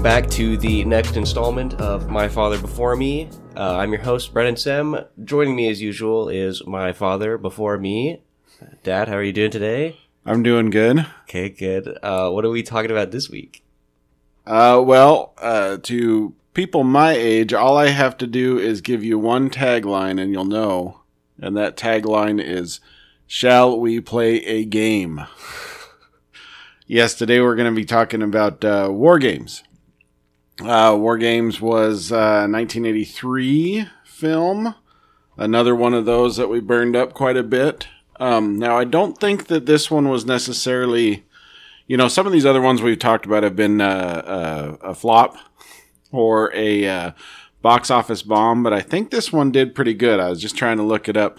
welcome back to the next installment of My Father Before Me. Uh, I'm your host, Brennan Sem. Joining me as usual is my father before me. Dad, how are you doing today? I'm doing good. Okay, good. Uh, what are we talking about this week? Uh, well, uh, to people my age, all I have to do is give you one tagline and you'll know. And that tagline is, Shall we play a game? yes, today we're going to be talking about uh, War Games. Uh, War Games was uh, 1983 film. Another one of those that we burned up quite a bit. Um, now, I don't think that this one was necessarily, you know, some of these other ones we've talked about have been uh, uh, a flop or a uh, box office bomb, but I think this one did pretty good. I was just trying to look it up.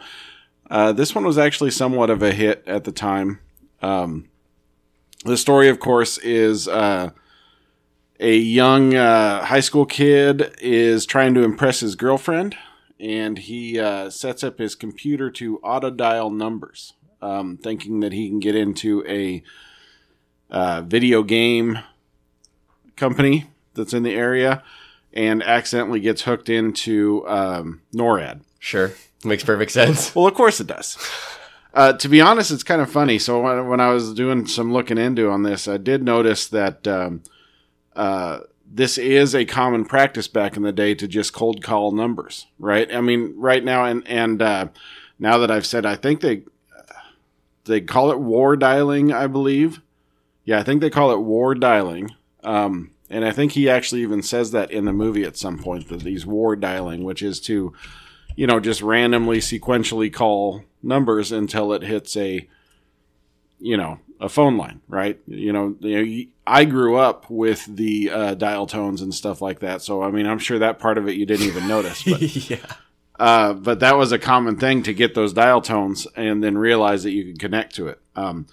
Uh, this one was actually somewhat of a hit at the time. Um, the story, of course, is uh, a young uh, high school kid is trying to impress his girlfriend, and he uh, sets up his computer to auto dial numbers, um, thinking that he can get into a uh, video game company that's in the area, and accidentally gets hooked into um, NORAD. Sure. Makes perfect sense. Well, of course it does. Uh, to be honest, it's kind of funny. So when, when, I was doing some looking into on this, I did notice that um, uh, this is a common practice back in the day to just cold call numbers, right? I mean, right now, and and uh, now that I've said, I think they they call it war dialing, I believe. Yeah, I think they call it war dialing. Um, and I think he actually even says that in the movie at some point that he's war dialing, which is to, you know, just randomly sequentially call numbers until it hits a, you know, a phone line, right? You know, you know I grew up with the uh, dial tones and stuff like that, so I mean, I'm sure that part of it you didn't even notice. But, yeah. Uh, but that was a common thing to get those dial tones and then realize that you could connect to it. Um,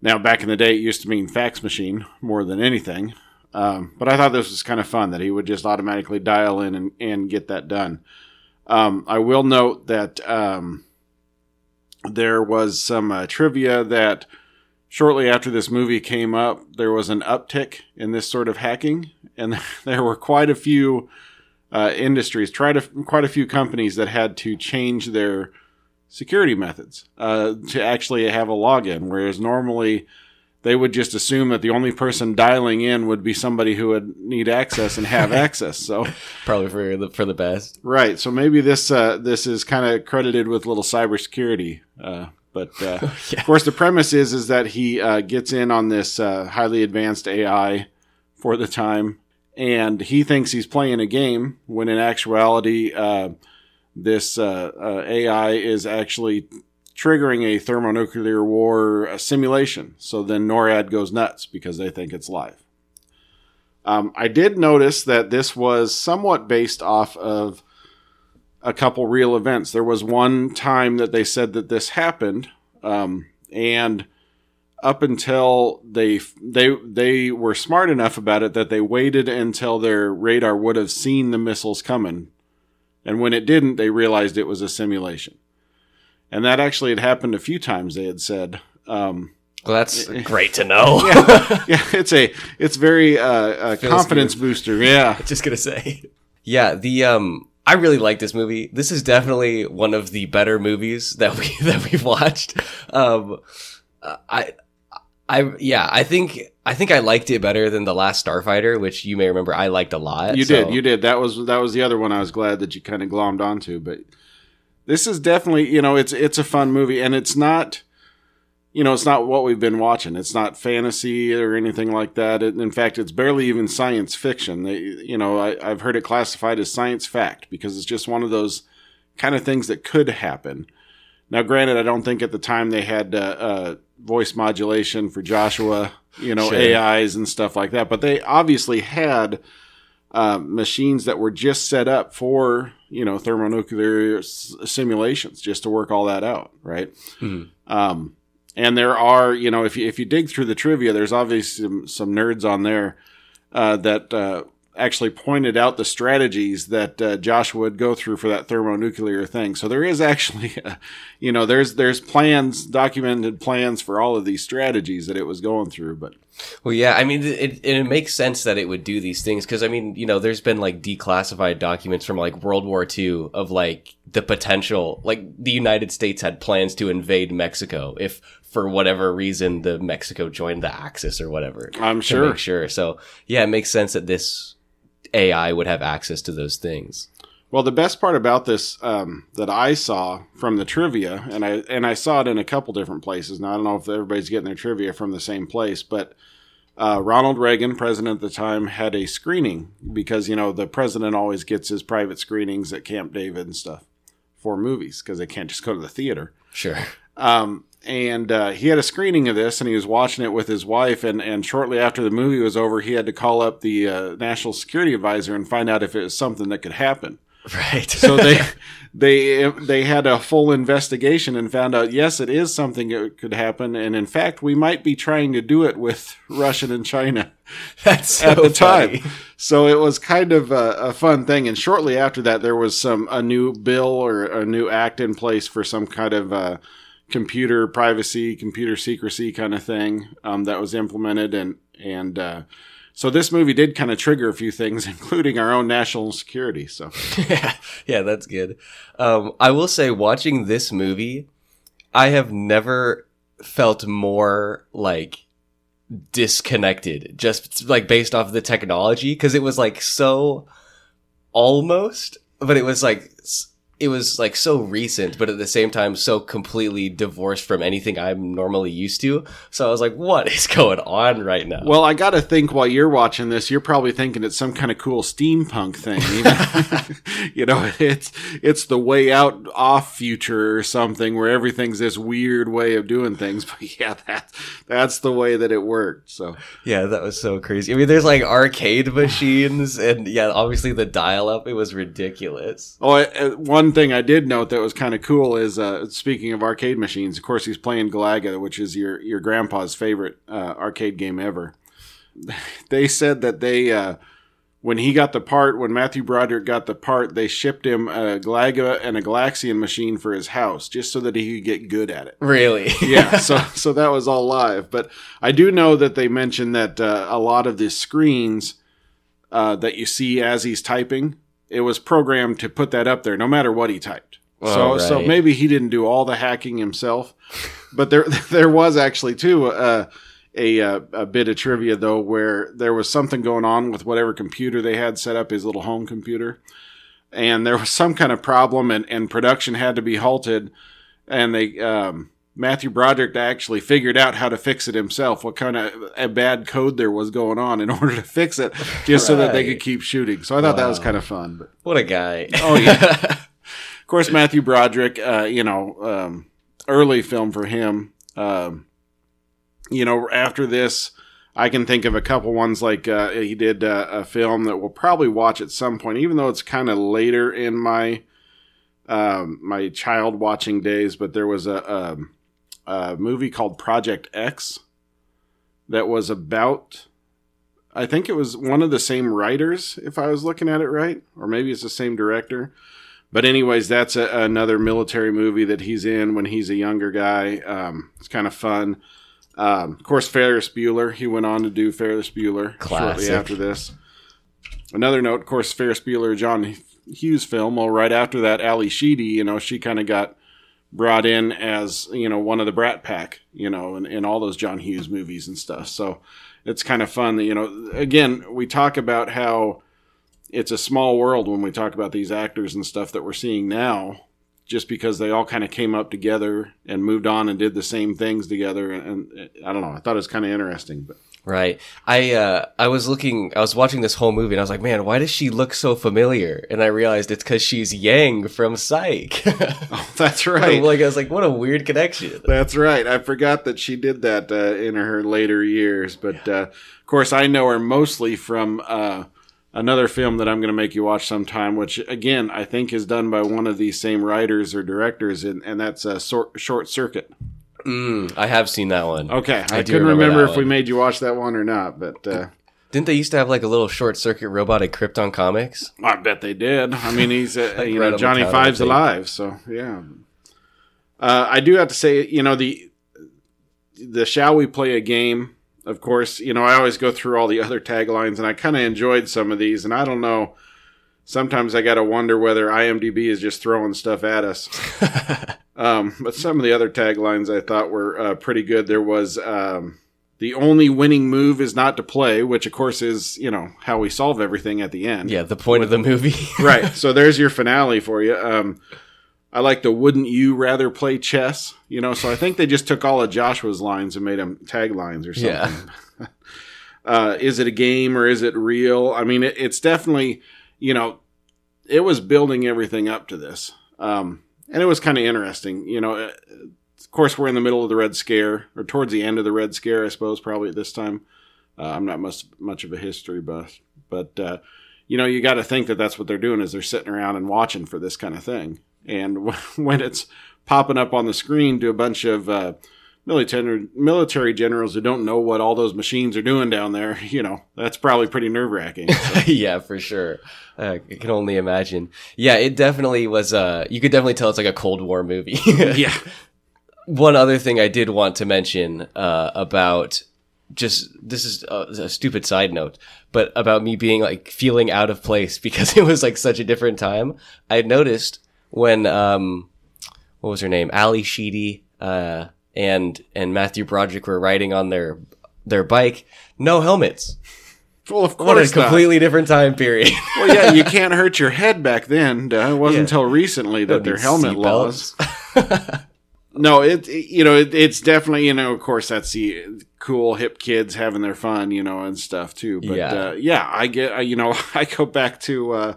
now, back in the day, it used to mean fax machine more than anything. Um, but I thought this was kind of fun that he would just automatically dial in and, and get that done. Um, I will note that um, there was some uh, trivia that shortly after this movie came up, there was an uptick in this sort of hacking, and there were quite a few uh, industries, tried quite a few companies that had to change their security methods uh, to actually have a login, whereas normally they would just assume that the only person dialing in would be somebody who would need access and have access. So probably for the for the best, right? So maybe this uh, this is kind of credited with little cybersecurity. Uh, but uh, yeah. of course, the premise is is that he uh, gets in on this uh, highly advanced AI for the time, and he thinks he's playing a game when in actuality, uh, this AI is actually triggering a thermonuclear war simulation. So then NORAD goes nuts because they think it's live. Um, I did notice that this was somewhat based off of a couple real events. There was one time that they said that this happened, um, and up until they they they were smart enough about it that they waited until their radar would have seen the missiles coming, and when it didn't, they realized it was a simulation and that actually had happened a few times. They had said. Um, well, that's great to know. yeah, yeah, it's a it's very uh, a confidence good. booster. Yeah, just gonna say. Yeah, the um, I really like this movie. This is definitely one of the better movies that we that we've watched. Um, I, I yeah, I think I think I liked it better than the last Starfighter, which you may remember I liked a lot. You so. did, you did. That was that was the other one I was glad that you kind of glommed onto, but this is definitely you know it's it's a fun movie and it's not you know it's not what we've been watching. It's not fantasy or anything like that. It, in fact it's barely even science fiction. They, you know I, i've heard it classified as science fact because it's just one of those kind of things that could happen. Now granted i don't think at the time they had uh, uh, voice modulation for joshua you know sure. ais and stuff like that but they obviously had uh, machines that were just set up for you know thermonuclear s- simulations just to work all that out, right? Mm-hmm. Um, and there are you know if you if you dig through the trivia, there's obviously some, some nerds on there uh, that uh, actually pointed out the strategies that uh, Joshua would go through for that thermonuclear thing. So there is actually, uh, you know, there's there's plans, documented plans for all of these strategies that it was going through. But Well, yeah, I mean, it, it makes sense that it would do these things because, I mean, you know, there's been like declassified documents from like World War II of like the potential, like the United States had plans to invade Mexico if for whatever reason the Mexico joined the Axis or whatever. I'm sure. sure. So, yeah, it makes sense that this AI would have access to those things. Well, the best part about this um, that I saw from the trivia, and I and I saw it in a couple different places. Now I don't know if everybody's getting their trivia from the same place, but uh, Ronald Reagan, president at the time, had a screening because you know the president always gets his private screenings at Camp David and stuff for movies because they can't just go to the theater. Sure. Um, and uh, he had a screening of this, and he was watching it with his wife. And, and shortly after the movie was over, he had to call up the uh, national security advisor and find out if it was something that could happen. Right. So they they they had a full investigation and found out yes, it is something that could happen, and in fact, we might be trying to do it with Russia and China That's so at the funny. time. So it was kind of a, a fun thing. And shortly after that, there was some a new bill or a new act in place for some kind of uh, computer privacy, computer secrecy kind of thing um, that was implemented. And and uh, so this movie did kind of trigger a few things, including our own national security. So yeah, yeah, that's good. Um, I will say, watching this movie, I have never felt more like disconnected, just like based off of the technology, because it was like so almost, but it was like it was like so recent, but at the same time so completely divorced from anything I'm normally used to. So I was like, what is going on right now? Well, I got to think while you're watching this, you're probably thinking it's some kind of cool steampunk thing. Even, you know, it's it's the way out off future or something where everything's this weird way of doing things. But yeah, that that's the way that it worked. So Yeah, that was so crazy. I mean, there's like arcade machines, and yeah, obviously the dial up, it was ridiculous. Oh, I- uh, one thing I did note that was kind of cool is uh, speaking of arcade machines. Of course, he's playing Galaga, which is your your grandpa's favorite uh, arcade game ever. They said that they uh, when he got the part, when Matthew Broderick got the part, they shipped him a Galaga and a Galaxian machine for his house just so that he could get good at it. Really? yeah, so so that was all live. But I do know that they mentioned that uh, a lot of the screens uh, that you see as he's typing, it was programmed to put that up there, no matter what he typed. so Oh, so right. maybe he didn't do all the hacking himself, but there there was actually too uh, a uh, a bit of trivia though where there was something going on with whatever computer they had set up his little home computer, and there was some kind of problem and and production had to be halted, and they. Um, Matthew Broderick actually figured out how to fix it himself, what kind of a bad code there was going on in order to fix it, just so that they could keep shooting. So I thought that was kind of fun. But What a guy. Oh, yeah. of course, Matthew Broderick, uh, you know, um, early film for him. Um, you know, after this, I can think of a couple ones like uh, he did uh, a film that we'll probably watch at some point, even though it's kind of later in my um, my child watching days. But there was a, um a movie called Project X that was about. I think it was one of the same writers, if I was looking at it right, or maybe it's the same director. But anyways, that's a, another military movie that he's in when he's a younger guy. Um, it's kind of fun. Um, of course, Ferris Bueller. He went on to do Ferris Bueller Classic. shortly after this. Another note, of course, Ferris Bueller, John Hughes film. Well, right after that, Ally Sheedy, you know, she kind of got brought in as you know one of the Brat Pack, you know, in, in all those John Hughes movies and stuff. So it's kind of fun that you know. Again, we talk about how it's a small world when we talk about these actors and stuff that we're seeing now, just because they all kind of came up together and moved on and did the same things together. And, and I don't know, I thought it was kind of interesting. But Right. I uh I was looking I was watching this whole movie and I was like, man, why does she look so familiar? And I realized it's because she's Yang from Psych. oh, that's right. like I was like, what a weird connection. That's right. I forgot that she did that uh, in her later years. But uh, of course, I know her mostly from uh, another film that I'm going to make you watch sometime, which again I think is done by one of these same writers or directors, and, and that's uh, Sor- Short Circuit. Mm, I have seen that one. Okay, I, I couldn't remember remember, if we made you watch that one or not, but uh, Didn't they used to have like a little short circuit robot at Krypton Comics? I bet they did. I mean, he's uh, Like you know Johnny Five's alive, so yeah. Uh, I do have to say, you know the the shall we play a game? Of course, you know I always go through all the other taglines, and I kind of enjoyed some of these, and I don't know. Sometimes I got to wonder whether IMDb is just throwing stuff at us. Um, but some of the other taglines I thought were uh, pretty good. There was um, the only winning move is not to play, which of course is you know how we solve everything at the end. Yeah, the point of the movie. right. So there's your finale for you. Um, I like the "Wouldn't you rather play chess?" You know, so I think they just took all of Joshua's lines and made them taglines or something. Yeah. uh, is it a game or is it real? I mean, it, it's definitely you know, it was building everything up to this, um, and it was kind of interesting. You know, uh, of course, we're in the middle of the Red Scare or towards the end of the Red Scare, I suppose, probably at this time. Uh, I'm not much much of a history buff, but uh, you know, you got to think that that's what they're doing is they're sitting around and watching for this kind of thing. And when it's popping up on the screen to a bunch of uh, military military generals who don't know what all those machines are doing down there, you know, that's probably pretty nerve wracking. yeah, for sure. Uh, I can only imagine. Yeah, it definitely was. Uh, you could definitely tell it's like a Cold War movie. yeah, One other thing I did want to mention uh, about just this is a, a stupid side note, but about me being like feeling out of place because it was like such a different time. I noticed when um, what was her name, Ally Sheedy, uh, and and Matthew Broderick were riding on their their bike, no helmets. well, of course, What a course not. completely different time period. Well, yeah, you can't hurt your head back then. duh. It wasn't Yeah. until recently that their helmet laws. No, it, you know it, it's definitely you know of course that's the cool hip kids having their fun you know and stuff too. But Yeah. uh, yeah, I get uh, you know I go back to uh,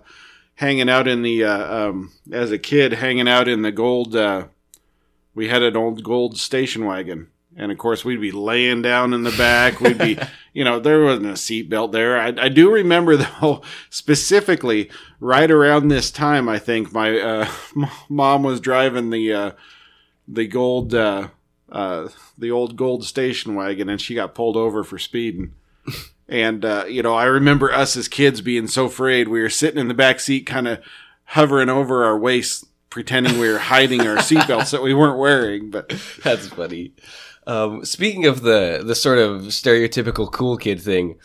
hanging out in the uh, um, as a kid hanging out in the gold. Uh, we had an old gold station wagon. And of course, we'd be laying down in the back. We'd be, you know, there wasn't a seatbelt there. I, I do remember, though, specifically right around this time, I think my uh, m- mom was driving the uh, the gold uh, uh, the old gold station wagon, and she got pulled over for speeding. and uh, you know, I remember us as kids being so afraid. We were sitting in the back seat, kind of hovering over our waists, pretending we were hiding our seatbelts that we weren't wearing. But That's funny. Um, speaking of the the sort of stereotypical cool kid thing,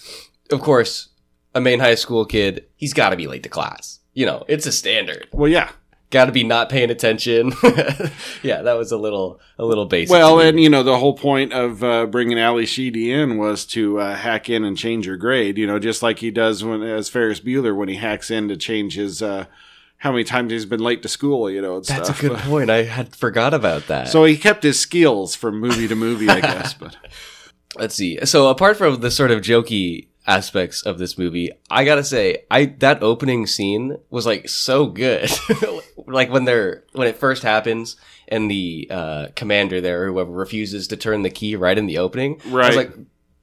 of course, a main high school kid, he's got to be late to class. You know, it's a standard. well, yeah. Got to be not paying attention. yeah, that was a little a little basic. Well, and you know, the whole point of uh, bringing Ally Sheedy in was to uh, hack in and change her grade. You know, just like he does when as Ferris Bueller when he hacks in to change his uh, how many times he's been late to school. You know, and that's stuff. a good point. I had forgot about that. So he kept his skills from movie to movie, I guess. But let's see. So apart from the sort of jokey aspects of this movie, I gotta say, I that opening scene was like so good. like when they're when it first happens and the uh, commander there or whoever refuses to turn the key right in the opening. Right. I was like,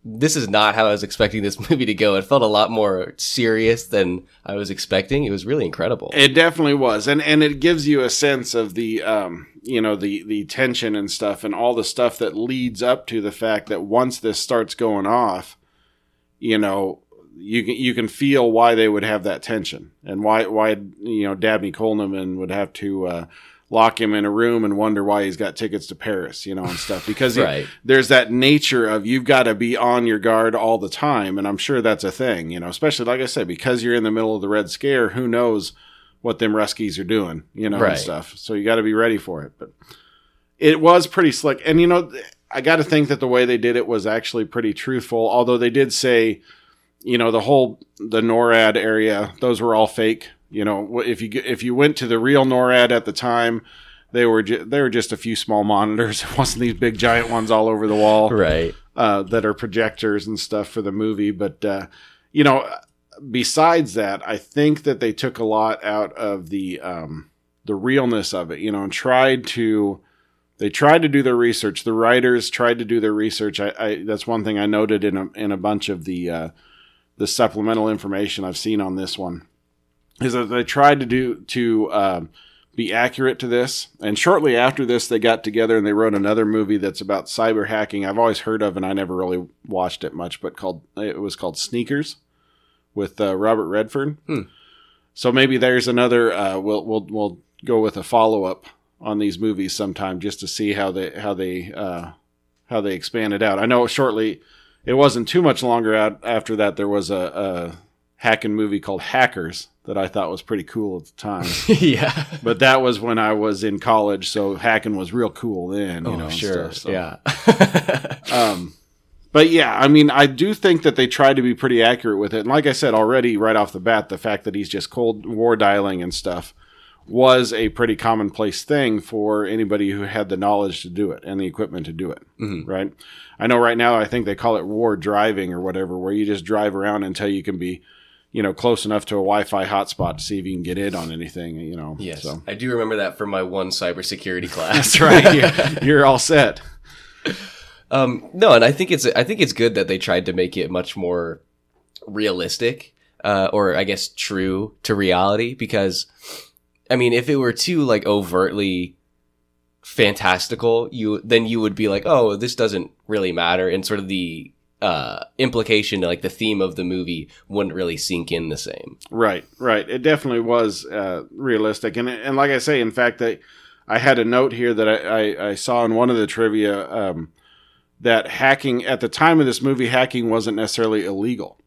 this is not how I was expecting this movie to go. It felt a lot more serious than I was expecting. It was really incredible. it definitely was, and and it gives you a sense of the um, you know the the tension and stuff, and all the stuff that leads up to the fact that once this starts going off, you know. You can you can feel why they would have that tension and why why you know Dabney Coleman would have to uh, lock him in a room and wonder why he's got tickets to Paris, you know, and stuff because he- there's that nature of you've got to be on your guard all the time, and I'm sure that's a thing, you know, especially like I said, because you're in the middle of the Red Scare. Who knows what them Ruskies are doing, you know, and stuff. So you got to be ready for it. But it was pretty slick, and you know, I got to think that the way they did it was actually pretty truthful. Although they did say, you know, the whole the NORAD area, those were all fake. You know, if you if you went to the real NORAD at the time, they were ju- they were just a few small monitors. It wasn't these big giant ones all over the wall Right. uh, that are projectors and stuff for the movie. But uh, you know, besides that, I think that they took a lot out of the um, the realness of it. You know, and tried to they tried to do their research. The writers tried to do their research. I, I that's one thing I noted in a in a bunch of the uh, the supplemental information I've seen on this one is that they tried to do to um, be accurate to this. And shortly after this, they got together and they wrote another movie that's about cyber hacking. I've always heard of, and I never really watched it much, but called it was called Sneakers with uh, Robert Redford. Hmm. So maybe there's another. Uh, we'll we'll we'll go with a follow up on these movies sometime just to see how they how they uh, how they expand it out. I know shortly. It wasn't too much longer out after that. There was a, a hacking movie called Hackers that I thought was pretty cool at the time. yeah. but that was when I was in college, so hacking was real cool then. You oh, know, sure. stuff, so. Yeah. Um, but yeah, I mean, I do think that they tried to be pretty accurate with it. And like I said already, right off the bat, the fact that he's just cold war dialing and stuff was a pretty commonplace thing for anybody who had the knowledge to do it and the equipment to do it. Mhm. Right. I know right now, I think they call it war driving or whatever, where you just drive around until you can be, you know, close enough to a Wi Fi hotspot to see if you can get in on anything, you know. Yes. So. I do remember that from my one cybersecurity class. Right. You're, you're all set. Um, no, and I think it's I think it's good that they tried to make it much more realistic, uh, or I guess true to reality. Because, I mean, if it were too like overtly fantastical, you then you would be like, oh, this doesn't really matter, and sort of the uh, implication, like the theme of the movie, wouldn't really sink in the same. Right, right. It definitely was uh, realistic, and and like I say, in fact, I I had a note here that I, I, I saw in one of the trivia um, that hacking at the time of this movie, hacking wasn't necessarily illegal.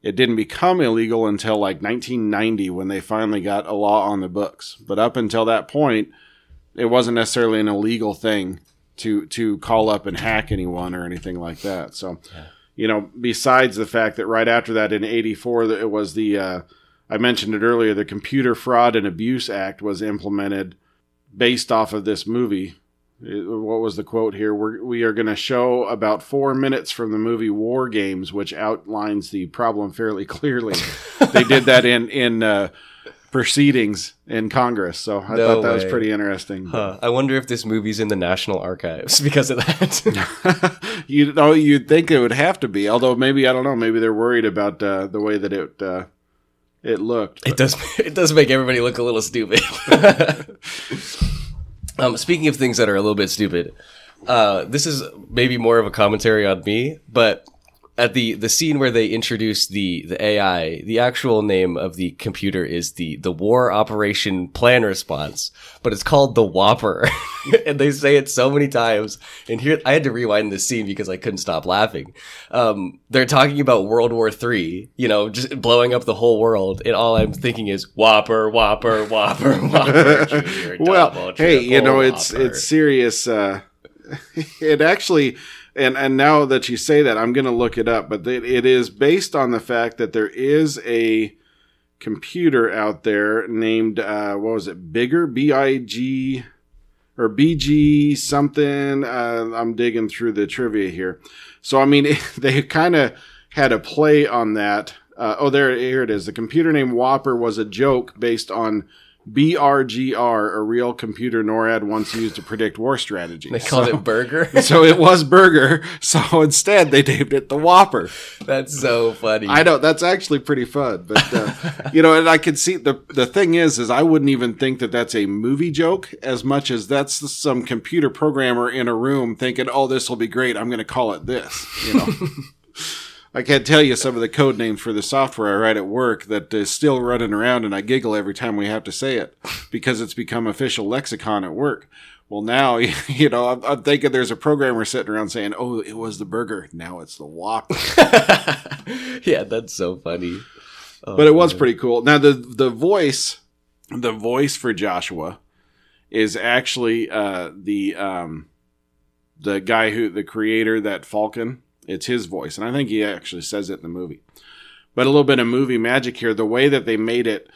It didn't become illegal until like 1990 when they finally got a law on the books. But up until that point, it wasn't necessarily an illegal thing to to call up and hack anyone or anything like that. So, you know, besides the fact that right after that in '84, it was the uh, I mentioned it earlier, the Computer Fraud and Abuse Act was implemented based off of this movie. It- what was the quote here? We're, we are going to show about four minutes from the movie War Games, which outlines the problem fairly clearly. they did that in in uh, proceedings in Congress, so I No thought that was pretty interesting. Huh. I wonder if this movie's in the National Archives because of that. you know, you'd think it would have to be, although maybe I don't know. Maybe they're worried about uh, the way that it uh, it looked. It does. It does make everybody look a little stupid. um, speaking of things that are a little bit stupid, uh, this is maybe more of a commentary on me, but at the the scene where they introduce the the AI, the actual name of the computer is the the War Operation Plan Response, but it's called the Whopper, and they say it so many times. And here, I had to rewind this scene because I couldn't stop laughing. Um, they're talking about World War Three, you know, just blowing up the whole world, and all I'm thinking is Whopper, Whopper, Whopper, Whopper. Junior, well, double, hey, you know, it's Whopper. it's serious. Uh, it actually, and and now that you say that, I'm going to look it up. But it, it is based on the fact that there is a computer out there named uh, what was it? Bigger B I G or BG something. Uh, I'm digging through the trivia here. So I mean, they kind of had a play on that. Uh, oh, there, here it is. The computer named Whopper was a joke based on BRGR, a real computer NORAD once used to predict war strategies. They called so, it Burger. so it was Burger. So instead, they named it the Whopper. That's so funny. I know that's actually pretty fun, but uh, you know, and I can see the the thing is, is I wouldn't even think that that's a movie joke as much as that's some computer programmer in a room thinking, "Oh, this will be great. I'm going to call it this." You know, I can't tell you some of the code names for the software I write at work that is still running around, and I giggle every time we have to say it because it's become official lexicon at work. Well, now you know I'm, I'm thinking there's a programmer sitting around saying, "Oh, it was the burger. Now it's the Whopper." yeah, that's so funny. Oh, but it was man. pretty cool. Now the the voice, the voice for Joshua, is actually uh, the um, the guy who the creator that Falken. It's his voice, and I think he actually says it in the movie. But a little bit of movie magic here. The way that they made it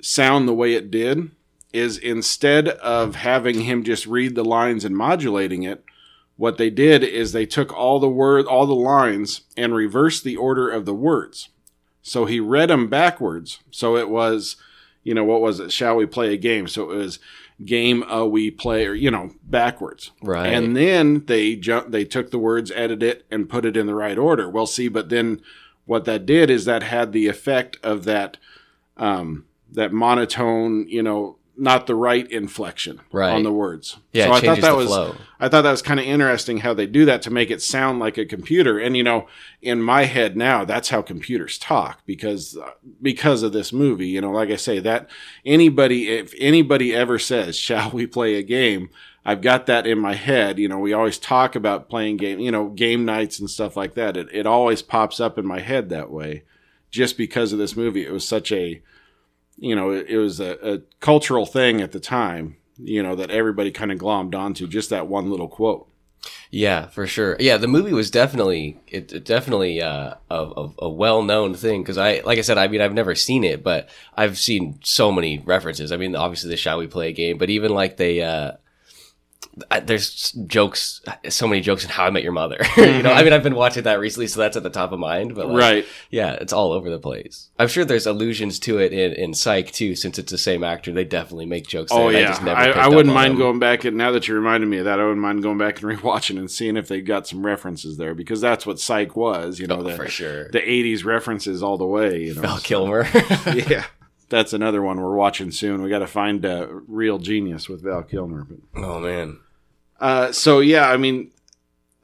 sound the way it did is instead of having him just read the lines and modulating it, what they did is they took all the word, all the lines, and reversed the order of the words. So he read them backwards. So it was, you know, what was it? Shall we play a game? So it was game uh, we play, or you know, backwards. Right. And then they ju- they took the words, edited it, and put it in the right order. Well, see, but then what that did is that had the effect of that um, that monotone, you know, not the right inflection Right. on the words. Yeah, so I thought that was flow. I thought that was kind of interesting how they do that to make it sound like a computer. And you know, in my head now, that's how computers talk because uh, because of this movie. You know, like I say, that anybody if anybody ever says, "Shall we play a game?" I've got that in my head. You know, we always talk about playing game, you know, game nights and stuff like that. It it always pops up in my head that way, just because of this movie. It was such a you know, it, it was a, a cultural thing at the time, you know, that everybody kind of glommed onto just that one little quote. Yeah, for sure. Yeah, the movie was definitely it, it definitely uh, a, a, a well known thing because I like I said I mean I've never seen it but I've seen so many references. I mean obviously the shall we play game, but even like they uh, I- there's jokes, so many jokes in How I Met Your Mother. you know, mm-hmm. I mean I've been watching that recently, so that's at the top of mind. But like, right. yeah, it's all over the place. I'm sure there's allusions to it in, in Psych too, since it's the same actor. They definitely make jokes. Oh yeah, I, just never I, I wouldn't mind going back and now that you reminded me of that, I wouldn't mind going back and rewatching and seeing if they got some references there because that's what Psych was, you know, Oh, the for sure. the '80s references all the way. You know, Val Kilmer. yeah, that's another one we're watching soon. We got to find a Real Genius with Val Kilmer. But oh man. Uh, so yeah, I mean,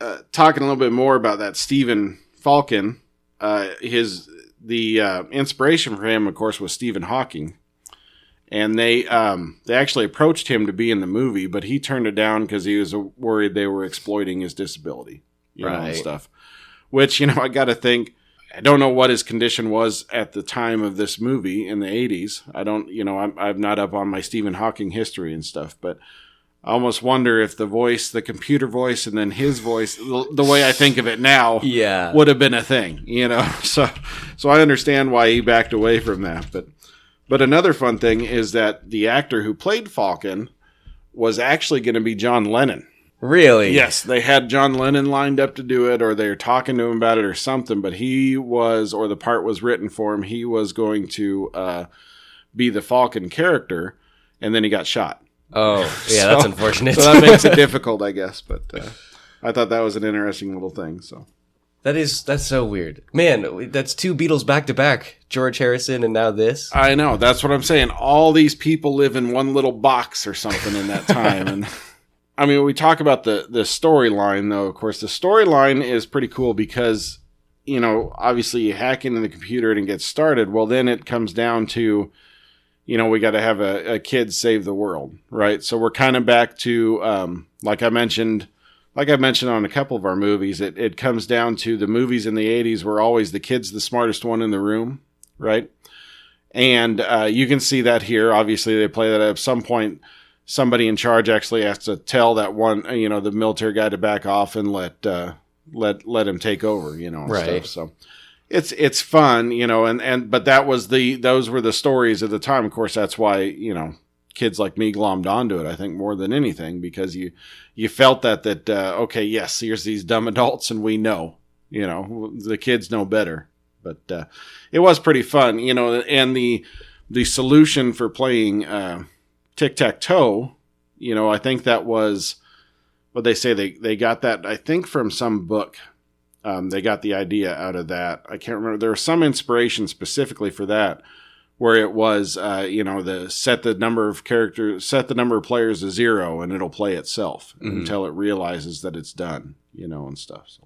uh, talking a little bit more about that Stephen Falken, uh, his the uh, inspiration for him, of course, was Stephen Hawking, and they um, they actually approached him to be in the movie, but he turned it down because he was worried they were exploiting his disability, you know, and Right. stuff. Which you know, I got to think. I don't know what his condition was at the time of this movie in the 80s. I don't, you know, I'm, I'm not up on my Stephen Hawking history and stuff, but I almost wonder if the voice, the computer voice, and then his voice, the, the way I think of it now, Yeah. would have been a thing, you know. So, so I understand why he backed away from that. But, but another fun thing is that the actor who played Falken was actually going to be John Lennon. Really? Yes, they had John Lennon lined up to do it, or they were talking to him about it, or something. But he was, or the part was written for him. He was going to uh, be the Falken character, and then he got shot. Oh, yeah, So- that's unfortunate. So that makes it difficult, I guess. But uh, I thought that was an interesting little thing. So that is that's so weird. Man, that's two Beatles back to back. George Harrison and now this. I know that's what I'm saying. All these people live in one little box or something in that time, and I mean, we talk about the the storyline though. Of course, the storyline is pretty cool because you know, obviously, you hack into the computer and get started. Well, then it comes down to you know, we got to have a, a kid save the world, right? So we're kind of back to, um, like I mentioned, like I mentioned on a couple of our movies, it, it comes down to the movies in the 80s were always the kid's the smartest one in the room, right? And uh, you can see that here. Obviously, they play that at some point. Somebody in charge actually has to tell that one, uh, you know, the military guy to back off and let uh, let let him take over, you know, and Right. stuff. So it's it's fun, you know, and and but that was the those were the stories at the time. Of course, that's why you know kids like me glommed onto it. I think more than anything because you you felt that that uh, okay, yes, here's these dumb adults, and we know, you know, the kids know better. But uh, it was pretty fun, you know, and the the solution for playing uh, tic tac toe, you know, I think that was what they say they they got that I think from some book um, they got the idea out of that. I can't remember. There was some inspiration specifically for that, where it was, uh, you know, the set the number of characters, set the number of players to zero, and it'll play itself Mhm. until it realizes that it's done, you know, and stuff. So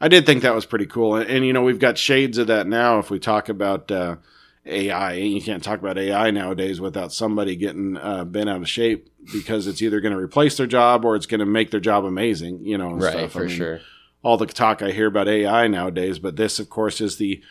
I did think that was pretty cool, and, and you know, we've got shades of that now. If we talk about uh, AI, you can't talk about AI nowadays without somebody getting uh, bent out of shape because it's either going to replace their job or it's going to make their job amazing, you know, and right, stuff. I for mean, sure. all the talk I hear about AI nowadays, but this, of course, is the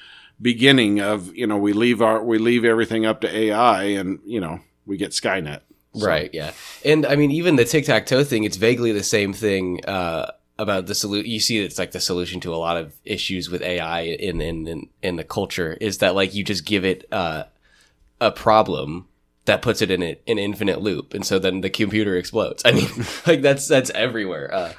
beginning of you know we leave our we leave everything up to AI, and you know we get Skynet. So- Right, yeah. And I mean, even the tic tac toe thing, it's vaguely the same thing uh, about the solution. You see, it's like the solution to a lot of issues with AI in in in, the culture is that like you just give it uh, a problem that puts it in a, an infinite loop, and so then the computer explodes. I mean, like that's that's everywhere. Uh,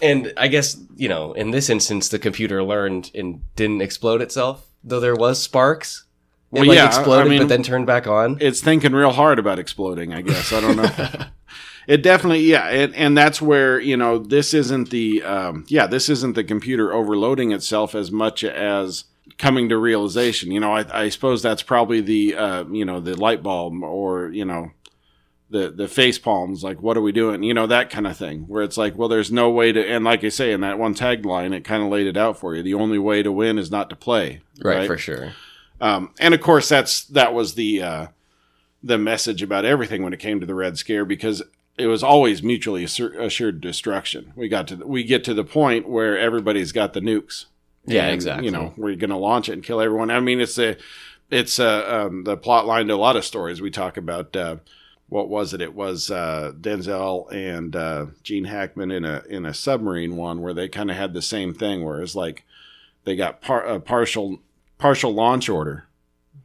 and I guess you know, in this instance, the computer learned and didn't explode itself, though there was sparks. It Well, like yeah, I exploded, mean- but then turned back on. It's thinking real hard about exploding. I guess I don't know. it definitely, yeah, it, and that's where you know this isn't the um, yeah this isn't the computer overloading itself as much as coming to realization. You know, I, I suppose that's probably the uh, you know the light bulb or you know the the face palms like what are we doing you know that kind of thing where it's like well there's no way to and like i say in that one tagline it kind of laid it out for you the only way to win is not to play right, for sure. um, and of course that's that was the uh, the message about everything when it came to the red scare because it was always mutually assur- assured destruction we got to the, we get to the point where everybody's got the nukes Yeah, And, exactly. you know we're going to launch it and kill everyone i mean it's a it's uh, um, the plot line to a lot of stories we talk about uh, what was it? It was uh, Denzel and uh, Gene Hackman in a in a submarine one where they kind of had the same thing, where it's like they got par- a partial partial launch order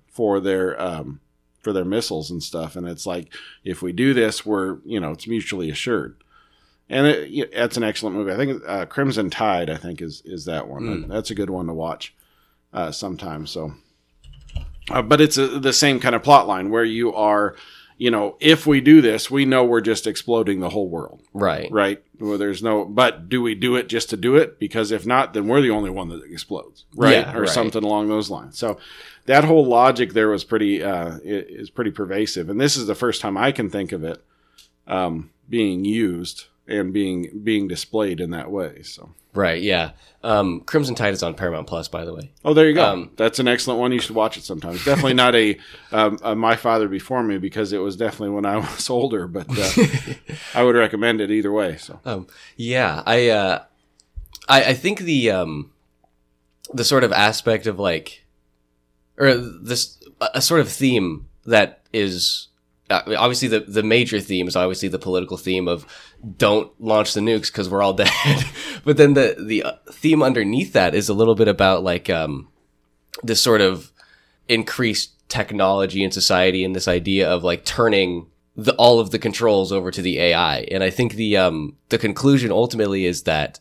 for their um, for their missiles and stuff, and it's like if we do this, we're you know it's mutually assured. And it, that's an excellent movie. I think uh, Crimson Tide. I think is is that one. Mm. That's a good one to watch uh, sometime. So, uh, but it's a, the same kind of plot line where you are, you know, if we do this, we know we're just exploding the whole world, Right. right? Well, there's no, but do we do it just to do it? Because if not, then we're the only one that explodes, right? Yeah, or right. something along those lines. So that whole logic there was pretty, uh, is pretty pervasive, and this is the first time I can think of it um, being used and being being displayed in that way. So. Right. Yeah. Um, Crimson Tide is on Paramount Plus, by the way. Oh, there you go. Um, That's an excellent one. You should watch it sometime. Definitely not a, um, a My Father Before Me because it was definitely when I was older, but uh, I would recommend it either way. So Um, yeah, I, uh, I, I think the, um, the sort of aspect of like, or this, a sort of theme that is, obviously the, the major theme is obviously the political theme of don't launch the nukes because we're all dead. but then the, the uh, theme underneath that is a little bit about like, um, this sort of increased technology in society and this idea of like turning the, all of the controls over to the AI. And I think the, um, the conclusion ultimately is that,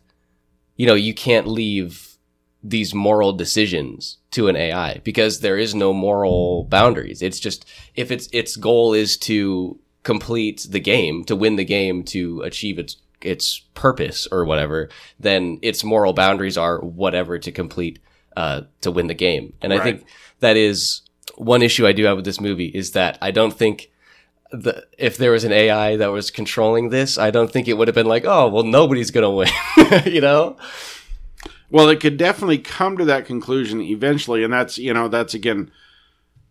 you know, you can't leave these moral decisions to an AI because there is no moral boundaries. It's just, if its, its goal is to complete the game, to win the game, to achieve its, its purpose or whatever, then its moral boundaries are whatever to complete, uh, to win the game. And I think that is one issue I do have with this movie is that I don't think the if there was an AI that was controlling this, I don't think it would have been like, oh, well, nobody's gonna win, you know? Well, it could definitely come to that conclusion eventually, and that's you know that's again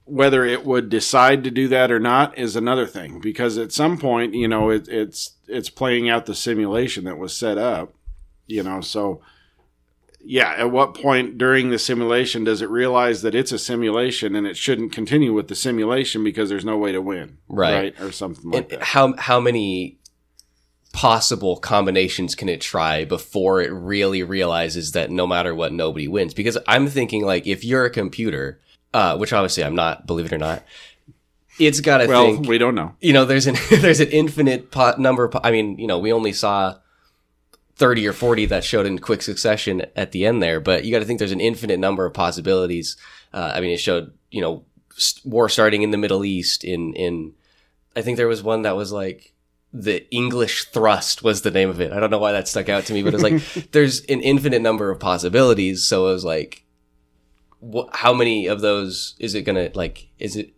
whether it would decide to do that or not is another thing because at some point you know it, it's it's playing out the simulation that was set up, you know. So yeah, at what point during the simulation does it realize that it's a simulation and it shouldn't continue with the simulation because there's no way to win, Right. or something like And that. how how many possible combinations can it try before it really realizes that no matter what, nobody wins? Because I'm thinking like if you're a computer, uh, which obviously I'm not, believe it or not, it's got to Well, think. we don't know. you know, there's an there's an infinite po- number. Of, I mean, you know, we only saw thirty or forty that showed in quick succession at the end there, but you got to think there's an infinite number of possibilities. Uh, I mean, it showed you know war starting in the Middle East. In in, I think there was one that was like the English thrust was the name of it. I don't know why that stuck out to me, but it's like there's an infinite number of possibilities. So it was like, wh- how many of those is it gonna like? Is it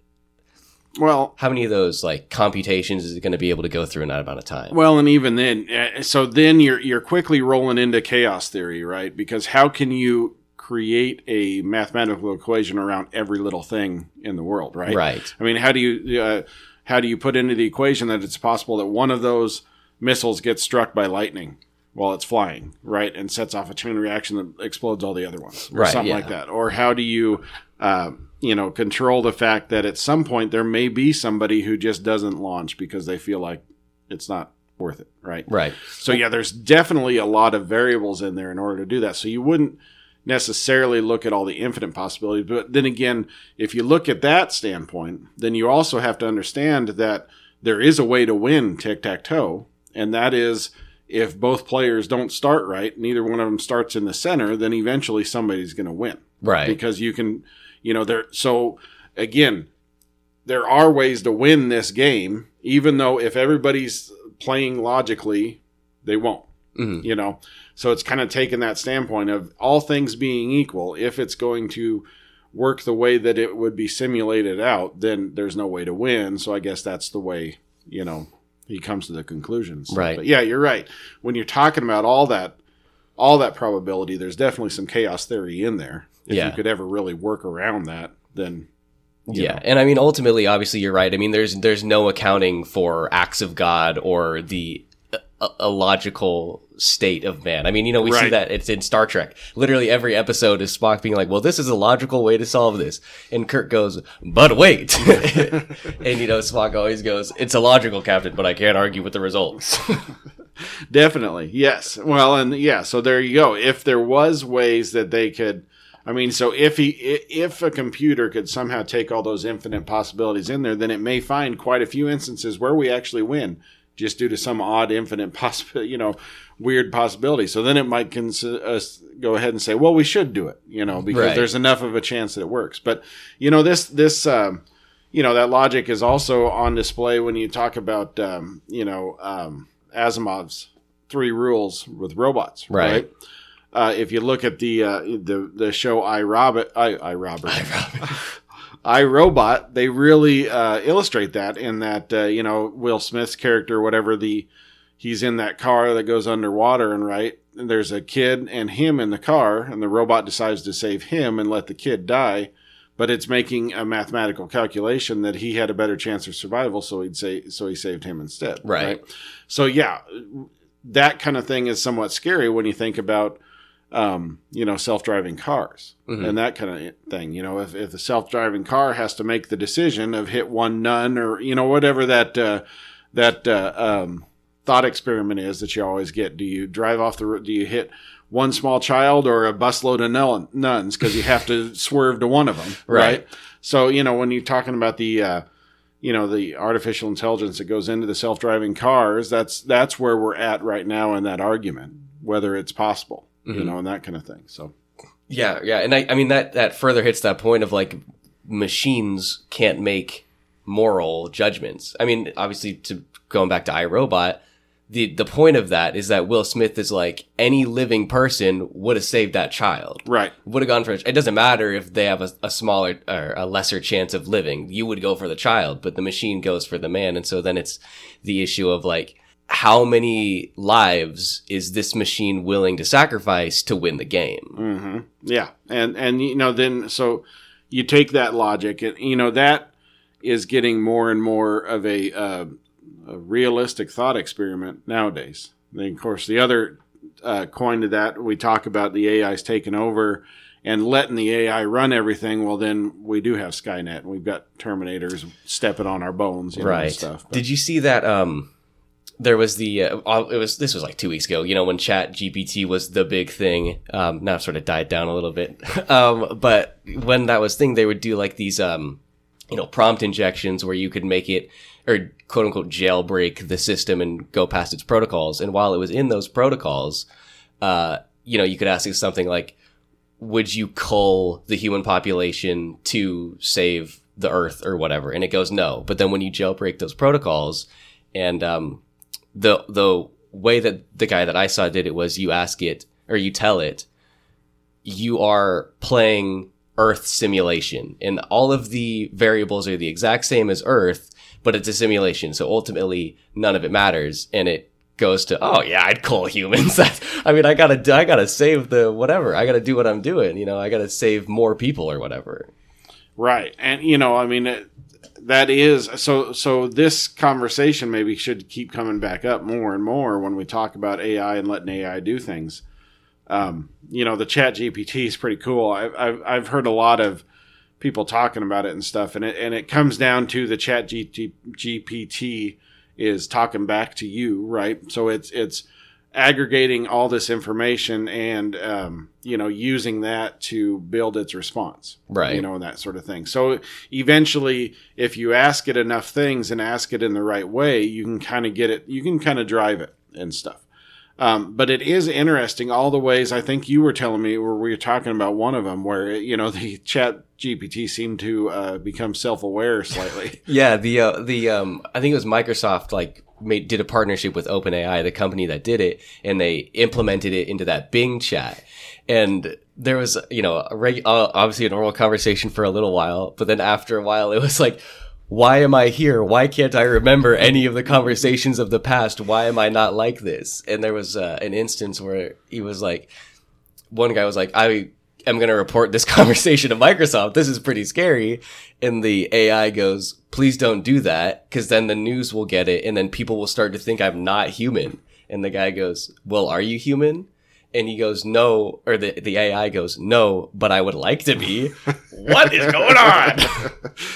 Well, how many of those like computations is it going to be able to go through in that amount of time? Well, and even then, uh, so then you're you're quickly rolling into chaos theory, right? Because how can you create a mathematical equation around every little thing in the world, right? Right. I mean, how do you uh, how do you put into the equation that it's possible that one of those missiles gets struck by lightning while it's flying, right, and sets off a chain reaction that explodes all the other ones, or Right, something yeah. like that? Or how do you uh, you know control the fact that at some point there may be somebody who just doesn't launch because they feel like it's not worth it, right? Right. So yeah, there's definitely a lot of variables in there in order to do that. So you wouldn't necessarily look at all the infinite possibilities, but then again, if you look at that standpoint, then you also have to understand that there is a way to win tic-tac-toe, and that is if both players don't start right, neither one of them starts in the center, then eventually somebody's going to win Right. because you can, you know, there. So again, there are ways to win this game, even though if everybody's playing logically, they won't. Mhm. You know, so it's kind of taking that standpoint of all things being equal. If it's going to work the way that it would be simulated out, then there's no way to win. So I guess that's the way you know he comes to the conclusions. Right. But yeah, you're right. When you're talking about all that, all that probability, there's definitely some chaos theory in there. If Yeah. you could ever really work around that, then yeah, know. and I mean, ultimately, obviously, you're right. I mean, there's there's no accounting for acts of God or the uh, logical state of man. I mean, you know, we see that it's in Star Trek. Literally, every episode is Spock being like, "Well, this is a logical way to solve this," and Kirk goes, "But wait," and you know, Spock always goes, "It's illogical, Captain, but I can't argue with the results." Definitely, yes. Well, and yeah, so there you go. If there was ways that they could, I mean, so if he, if a computer could somehow take all those infinite possibilities in there, then it may find quite a few instances where we actually win, just due to some odd infinite possibility, you know, weird possibility. So then it might cons- uh, go ahead and say, well, we should do it, you know, because Right. there's enough of a chance that it works. But you know, this this. Um, you know that logic is also on display when you talk about um, you know um, Asimov's three rules with robots, Right. right? Uh, if you look at the uh, the the show I Robot, I I Robert, I Robot, they really uh, illustrate that in that uh, you know Will Smith's character, whatever the he's in that car that goes underwater, and right and there's a kid and him in the car, and the robot decides to save him and let the kid die but it's making a mathematical calculation that he had a better chance of survival, so he'd say so he saved him instead. Right. So yeah, that kind of thing is somewhat scary when you think about um, you know self-driving cars Mhm. and that kind of thing. You know, if if the self-driving car has to make the decision of hit one none or you know whatever that uh, that uh, um, thought experiment is that you always get. Do you drive off the? road? Do you hit one small child or a busload of nun- nuns because you have to swerve to one of them, Right. right? So you know when you're talking about the uh, you know the artificial intelligence that goes into the self-driving cars, that's that's where we're at right now in that argument, whether it's possible, you Mhm. know, and that kind of thing. So Yeah, yeah, and I, I mean that that further hits that point of like machines can't make moral judgments. I mean, obviously, to going back to iRobot, the the point of that is that Will Smith is like any living person would have saved that child. right, Would have gone for it. Doesn't matter if they have a, a smaller or a lesser chance of living. You would go for the child, but the machine goes for the man, and so then it's the issue of like. How many lives is this machine willing to sacrifice to win the game? hmm Yeah, and and you know then so you take that logic and you know that is getting more and more of a, uh, a realistic thought experiment nowadays. Then of course the other uh, coin to that we talk about the AI's taking over and letting the AI run everything. Well, then we do have Skynet and we've got Terminators stepping on our bones, you know, and right stuff. But- did you see that um there was the uh, it was this was like two weeks ago you know when chat gpt was the big thing. Um now sort of died down a little bit. Um but when that was thing they would do like these um you know prompt injections where you could make it or quote unquote jailbreak the system and go past its protocols. And while it was in those protocols uh you know you could ask it something like would you cull the human population to save the earth or whatever? And it goes no. But then when you jailbreak those protocols and um the the way that the guy that I saw did it was you ask it or you tell it you are playing earth simulation. And all of the variables are the exact same as earth but it's a simulation. So ultimately none of it matters. And it goes to oh yeah i'd call humans. I mean i gotta i gotta save the whatever. I gotta do what i'm doing you know i gotta save more people or whatever. Right. And you know, I mean it, that is so so this conversation maybe should keep coming back up more and more when we talk about AI and letting AI do things. Um, you know, the chat GPT is pretty cool. I've, I've, I've heard a lot of people talking about it and stuff and it, and it comes down to the chat GPT is talking back to you, right? So it's, it's, aggregating all this information and um, you know using that to build its response Right. you know and that sort of thing. So eventually if you ask it enough things and ask it in the right way you can kind of get it you can kind of drive it and stuff. Um, but it is interesting all the ways i think you were telling me where we were talking about one of them where you know the chat gpt seemed to uh, become self-aware slightly. Yeah, the uh, the um, I think it was Microsoft like made did a partnership with OpenAI, the company that did it, and they implemented it into that Bing chat. And there was, you know, a reg- uh, obviously a normal conversation for a little while, but then after a while, it was like, why am I here? Why can't I remember any of the conversations of the past? Why am I not like this? And there was uh, an instance where he was like, one guy was like, I am going to report this conversation to Microsoft. This is pretty scary. And the AI goes, please don't do that because then the news will get it and then people will start to think I'm not human. And the guy goes, well, are you human? And he goes, no, or the, the AI goes, no, but I would like to be. what is going on?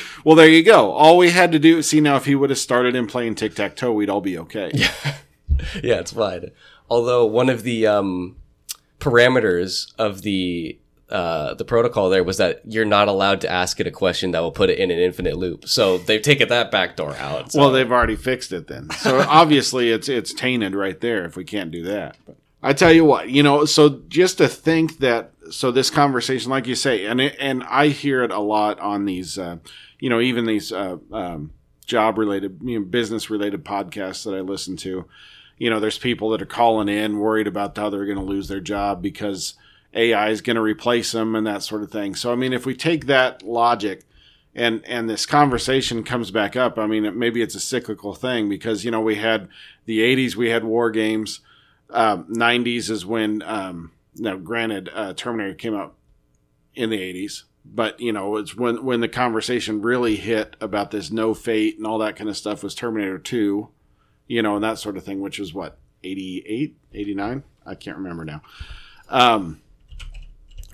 well, there you go. All we had to do, see now, if he would have started in playing tic tac toe, we'd all be okay. Yeah. yeah, it's fine. Although one of the um, parameters of the uh, the protocol there was that you're not allowed to ask it a question that will put it in an infinite loop. So they've taken that backdoor out. So. Well, they've already fixed it then. So obviously it's it's tainted right there if we can't do that. But I tell you what, you know, so just to think that so this conversation, like you say, and it, and I hear it a lot on these, uh, you know, even these uh, um, job related, you know, business related podcasts that I listen to. You know, there's people that are calling in worried about how they're going to lose their job because AI is going to replace them and that sort of thing. So, I mean, if we take that logic and and this conversation comes back up, I mean, maybe it's a cyclical thing because you know we had the '80s, we had war games. Um, '90s is when, um, now granted, uh, Terminator came out in the '80s, but you know it's when when the conversation really hit about this no fate and all that kind of stuff was Terminator 2, you know, and that sort of thing, which was what 88, 89, I can't remember now. Um,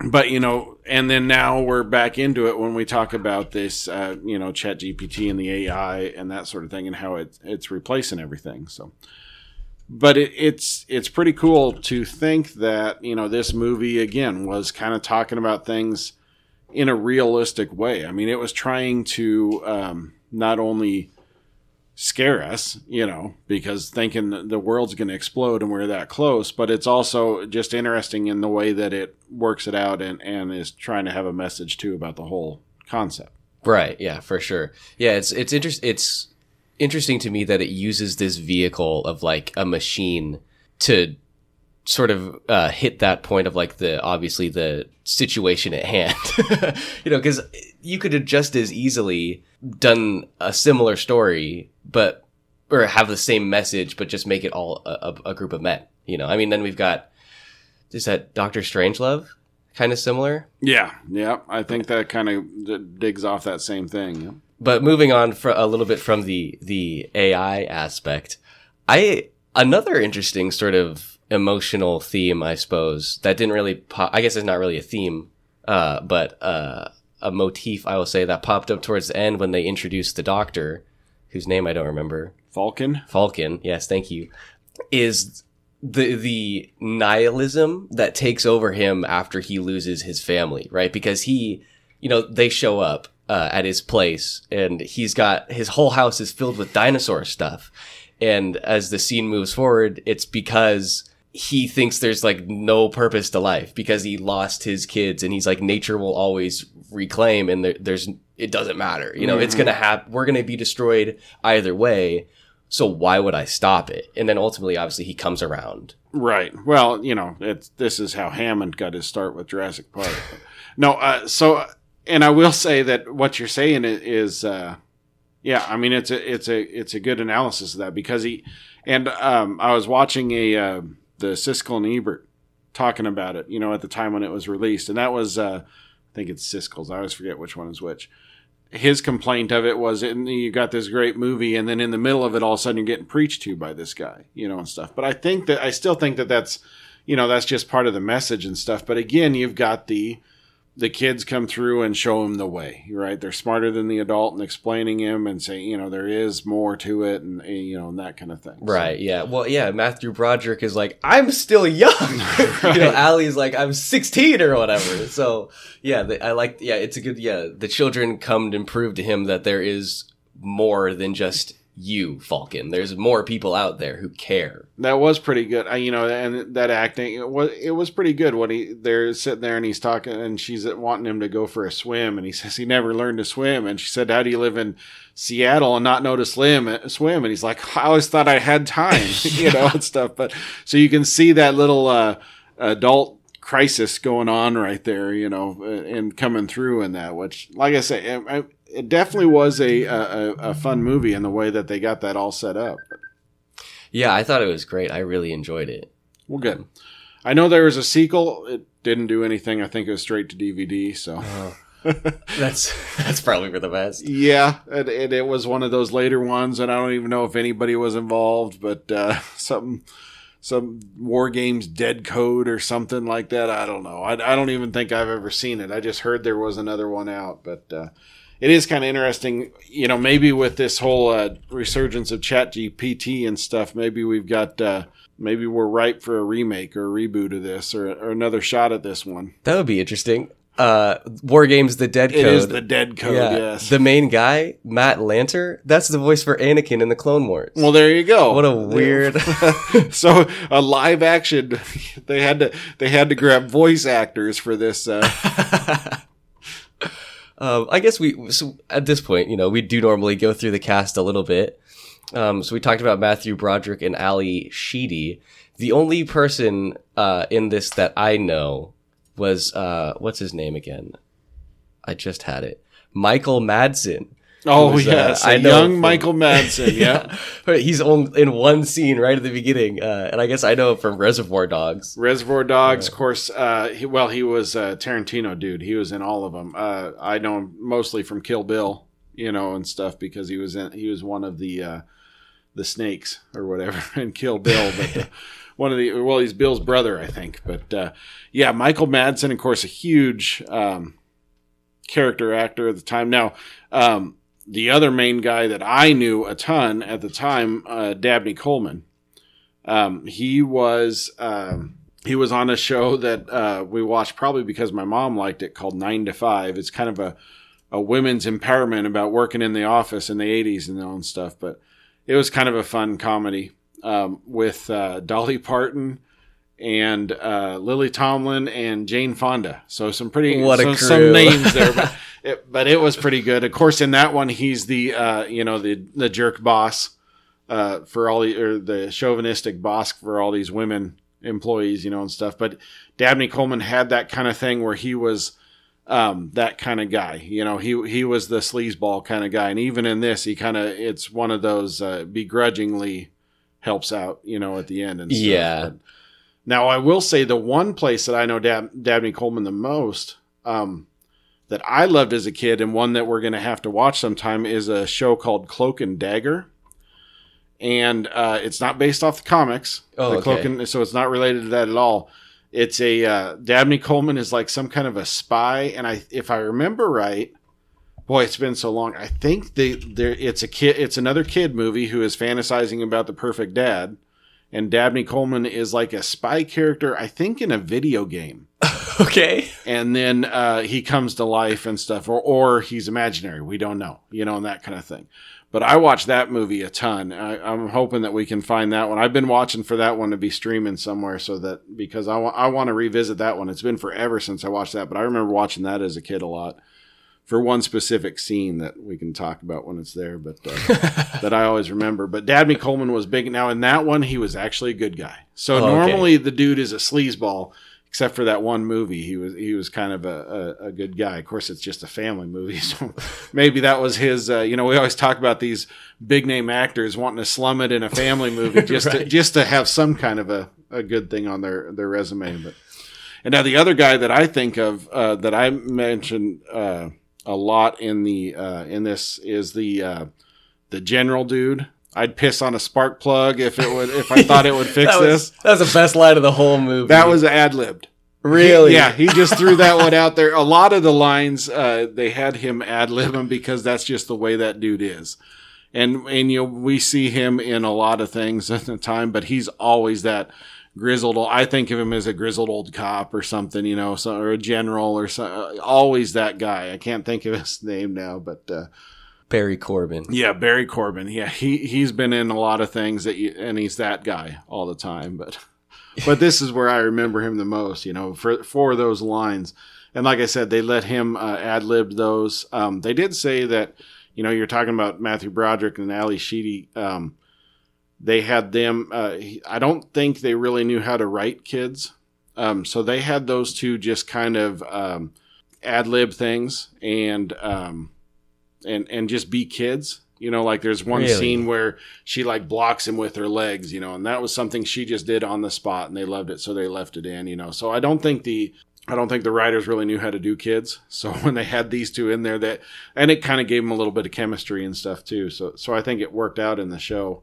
but you know, and then now we're back into it when we talk about this, uh, you know, Chat GPT and the AI and that sort of thing, and how it, it's replacing everything. So, but it, it's it's pretty cool to think that you know this movie again was kind of talking about things in a realistic way. I mean, it was trying to um, not only scare us, you know, because thinking the world's going to explode and we're that close. But it's also just interesting in the way that it works it out and, and is trying to have a message too about the whole concept. Right. Yeah, for sure. Yeah, it's it's interest it's interesting to me that it uses this vehicle of like a machine to sort of uh, hit that point of like the obviously the situation at hand. you know, because you could have just as easily done a similar story, but or have the same message, but just make it all a, a group of men. You know, I mean, then we've got is that Doctor Strangelove kind of similar? Yeah, yeah. I think that kind of digs off that same thing. But moving on for a little bit from the the AI aspect, I another interesting sort of emotional theme, I suppose that didn't really. Pop, I guess it's not really a theme, uh, but uh, a motif I will say that popped up towards the end when they introduced the Doctor, whose name I don't remember. Falken. Falken. Yes, thank you. Is the the nihilism that takes over him after he loses his family, right? Because he, you know, they show up uh, at his place and he's got his whole house is filled with dinosaur stuff. And as the scene moves forward, it's because he thinks there's like no purpose to life because he lost his kids and he's like nature will always reclaim and there, there's it doesn't matter. You know mm-hmm. it's gonna have we're gonna be destroyed either way. So why would i stop it? And then ultimately obviously he comes around. Right. Well you know it's this is how hammond got his start with jurassic park. No uh, so and i will say that what you're saying is uh, yeah i mean it's a it's a it's a good analysis of that because he and um, i was watching a uh, the siskel and ebert talking about it you know at the time when it was released. And that was uh, think it's Siskel's. I always forget which one is which. His complaint of it was, and you got this great movie, and then in the middle of it, all of a sudden you're getting preached to by this guy, you know, and stuff. But I think that I still think that that's, you know, that's just part of the message and stuff. But again, you've got the the kids come through and show him the way, right? They're smarter than the adult and explaining him and saying, you know, there is more to it and, eh, you know, and that kind of thing. Right. So. Yeah. Well, yeah. Matthew Broderick is like, I'm still young. right. You know, Ally's like, I'm 16 or whatever. So yeah, the, I like, yeah, it's a good, yeah. The children come and prove to him that there is more than just you, Falken. There's more people out there who care. That was pretty good. I, you know, and that acting it was it was pretty good. When he they're sitting there and he's talking, and she's wanting him to go for a swim, and he says he never learned to swim, and she said, "How do you live in Seattle and not know to swim?" Swim, and he's like, "I always thought I had time, you know, and stuff." But so you can see that little uh, adult crisis going on right there, you know, and coming through in that. Which, like I say, it definitely was a, a a fun movie in the way that they got that all set up. Yeah, I thought it was great. I really enjoyed it. Well, good. I know there was a sequel. It didn't do anything. I think it was straight to DVD. So That's that's probably for the best. yeah, it, it, it was one of those later ones, and I don't even know if anybody was involved, but uh, something. Some War Games Dead Code or something like that. I don't know. I, I don't even think I've ever seen it. I just heard there was another one out, but uh, it is kind of interesting. You know, maybe with this whole uh, resurgence of Chat GPT and stuff, maybe we've got, uh, maybe we're ripe for a remake or a reboot of this or, or another shot at this one. That would be interesting. Uh, War Games: The Dead Code. It is the Dead Code, yeah. yes. The main guy, Matt Lanter, that's the voice for Anakin in the Clone Wars. well, there you go. what a weird. so a live action, they had to they had to grab voice actors for this. Uh, um, I guess we so at this point, you know, we do normally go through the cast a little bit. Um, so we talked about Matthew Broderick and Ally Sheedy. The only person uh, in this that I know was uh, what's his name again? I just had it. Michael Madsen. Oh was, uh, yes, I a know young from- Michael Madsen. Yeah. He's only in one scene right at the beginning, uh, and I guess I know him from Reservoir Dogs. Reservoir Dogs, of course. Uh, he, well, he was a Tarantino dude. He was in all of them. Uh, I know him mostly from Kill Bill, you know, and stuff because he was in. He was one of the uh, the snakes or whatever in Kill Bill, but. Uh, one of the well, he's Bill's brother, I think. But uh, yeah, Michael Madsen, of course, a huge um, character actor at the time. Now, um, the other main guy that I knew a ton at the time, uh, Dabney Coleman. Um, he was um, he was on a show that uh, we watched probably because my mom liked it called Nine to Five. It's kind of a a women's empowerment about working in the office in the '80s and all stuff. But it was kind of a fun comedy um, with uh, Dolly Parton and uh, Lily Tomlin and Jane Fonda. So some pretty What a crew. some names there, but it, but it was pretty good. Of course, in that one, he's the uh, you know the the jerk boss uh, for all the or the chauvinistic boss for all these women employees, you know, and stuff. But Dabney Coleman had that kind of thing where he was um, that kind of guy. You know, he he was the sleazeball kind of guy, and even in this, he kind of it's one of those uh, begrudgingly helps out, you know, at the end and stuff. Yeah. But now, I will say the one place that I know Dab- Dabney Coleman the most. Um, that I loved as a kid, and one that we're going to have to watch sometime is a show called Cloak and Dagger, and uh, it's not based off the comics. Oh, the okay. And, so it's not related to that at all. It's a uh, Dabney Coleman is like some kind of a spy, and I, if I remember right, boy, it's been so long. I think they there it's a kid, it's another kid movie who is fantasizing about the perfect dad, and Dabney Coleman is like a spy character, I think, in a video game Okay. and then uh, he comes to life and stuff, or or he's imaginary. We don't know, you know, and that kind of thing. But I watched that movie a ton. I, I'm hoping that we can find that one. I've been watching for that one to be streaming somewhere, so that because I want I want to revisit that one. It's been forever since I watched that, but I remember watching that as a kid a lot for one specific scene that we can talk about when it's there. But uh, that I always remember. But Dabney Coleman was big. Now in that one, he was actually a good guy. So Oh, okay. normally the dude is a sleazeball, except for that one movie. He was he was kind of a, a, a good guy. Of course, it's just a family movie, so maybe that was his. Uh, you know, we always talk about these big name actors wanting to slum it in a family movie just to, just to have some kind of a, a good thing on their their resume. But and now the other guy that I think of uh, that I mentioned uh, a lot in the uh, in this is the uh, the general dude. I'd piss on a spark plug if it would if I thought it would fix that this. was, That was the best line of the whole movie. That was ad libbed. really. Yeah, he just threw that one out there. A lot of the lines uh, they had him ad lib them because that's just the way that dude is. And and you know we see him in a lot of things at the time, but he's always that grizzled. old- I think of him as a grizzled old cop or something, you know, so, or a general or so, always that guy. I can't think of his name now, but uh, Barry Corbin. yeah, Barry Corbin. Yeah, he he's been in a lot of things that you, and he's that guy all the time. But but this is where I remember him the most. You know, for for those lines. And like I said, they let him uh, ad lib those. Um, they did say that you know you're talking about Matthew Broderick and Ally Sheedy. Um, they had them. Uh, I don't think they really knew how to write kids. Um, so they had those two just kind of um, ad lib things and. And and just be kids. You know, like there's one Really? scene where she like blocks him with her legs, you know, and that was something she just did on the spot, and they loved it, so they left it in. You know, so I don't think the I don't think the writers really knew how to do kids. So when they had these two in there, that and it kind of gave them a little bit of chemistry and stuff too. So so I think it worked out in the show.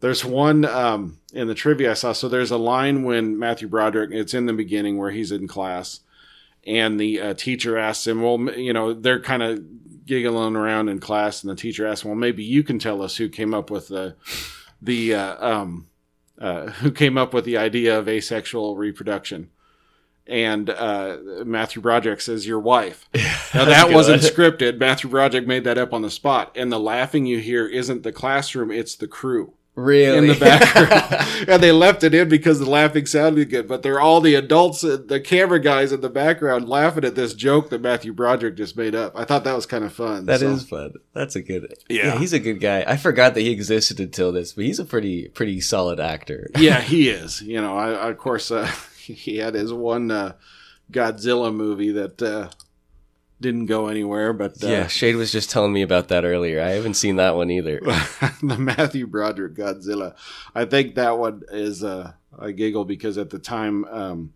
There's one um, in the trivia I saw. So there's a line when Matthew Broderick. It's in the beginning where he's in class, and the uh, teacher asks him, "Well, you know, they're kind of giggling around in class, and the teacher asks, "Well, maybe you can tell us who came up with the the uh, um, uh, who came up with the idea of asexual reproduction." And uh, Matthew Broderick says, "Your wife." Now that wasn't scripted. Matthew Broderick made that up on the spot, and the laughing you hear isn't the classroom; it's the crew Really? in the background. and they left it in because the laughing sounded good. But they're all the adults, uh, the camera guys in the background laughing at this joke that Matthew Broderick just made up. I thought that was kind of fun. That is so. fun. That's a good. Yeah. he's a good guy. I forgot that he existed until this, but he's a pretty pretty solid actor. yeah, he is. You know, I, I of course uh, he had his one uh, Godzilla movie that uh, didn't go anywhere, but uh, yeah, Shade was just telling me about that earlier. I haven't seen that one either. the Matthew Broderick Godzilla. I think that one is uh, a giggle because at the time um,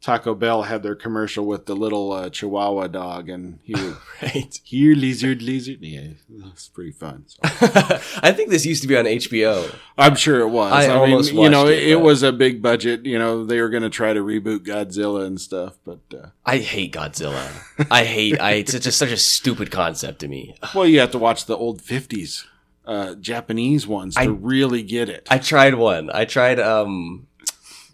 Taco Bell had their commercial with the little uh, Chihuahua dog, and he was right. here lizard lizard. Yeah, that's pretty fun. So. I think this used to be on HBO. I'm sure it was. I I, mean, almost you know, it, it, was a big budget. You know, they were going to try to reboot Godzilla and stuff, but uh, I hate Godzilla. I hate. I. It's just such a stupid concept to me. well, you have to watch the old '50s uh, Japanese ones to I- really get it. I tried one. I tried. Um,